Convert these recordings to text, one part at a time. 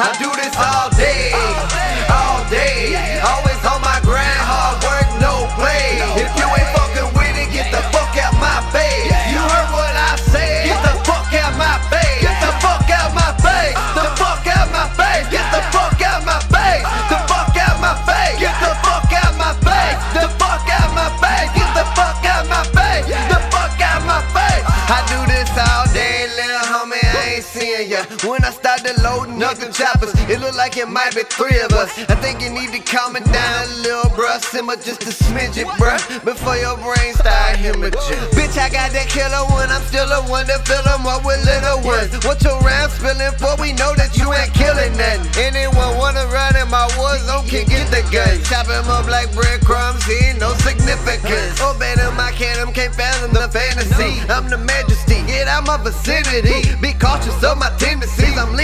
I do this all day, all day. Always on my grind, hard work, no play. If you ain't fucking with it, get the fuck out my face. You heard what I said? Get the fuck out my face. Get the fuck out my face. The fuck out my face. Get the fuck out my face. The fuck out my face. Get the fuck out my face. The fuck out my face. Get the fuck out my face. The fuck out my face. I do I seeing ya. When I started loading up the choppers, it look like it might be three of us. I think you need to calm it down a little, bruh. Simmer just a smidget, bruh. Before your brain start hemorrhaging. Bitch, I got that killer one. I'm still the one to fill 'em up with little ones. What your round spilling for? We know that you ain't killing nothing. Anyone wanna run in my war zone can get the gun. Chop 'em up like breadcrumbs, he ain't no significance. Open in my cannon, can't fathom the fantasy. I'm the my vicinity. Be cautious of my tendencies, I'm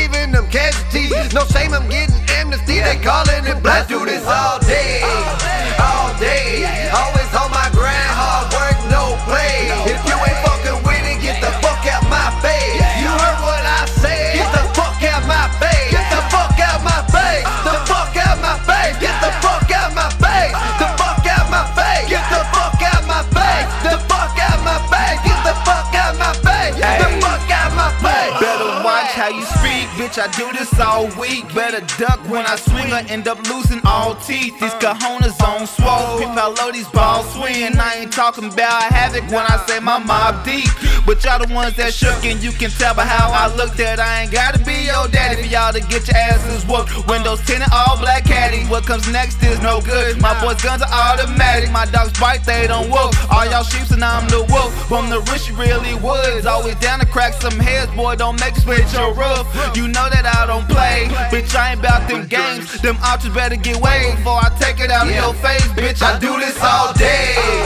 how you speak, bitch. I do this all week. Better duck when I swing or end up losing all teeth. These uh-huh. cojones on swole. Peep I low these balls swing. I ain't talking about havoc when I say my mob deep. But y'all the ones that shook, and you can tell by how I look that I ain't gotta be your daddy for y'all to get your asses whooped. Windows tinted, all black caddy. What comes next is no good. My boys' guns are automatic. My dogs bite, they don't whoop. All y'all sheeps and I'm the wolf. From the rich, really woods. Always down to crack some heads, boy. Don't make switch roof. You know that I don't play. Bitch, I ain't about them games. Them options better get weighed before I take it out of your face, bitch. I do this all day, all day. Always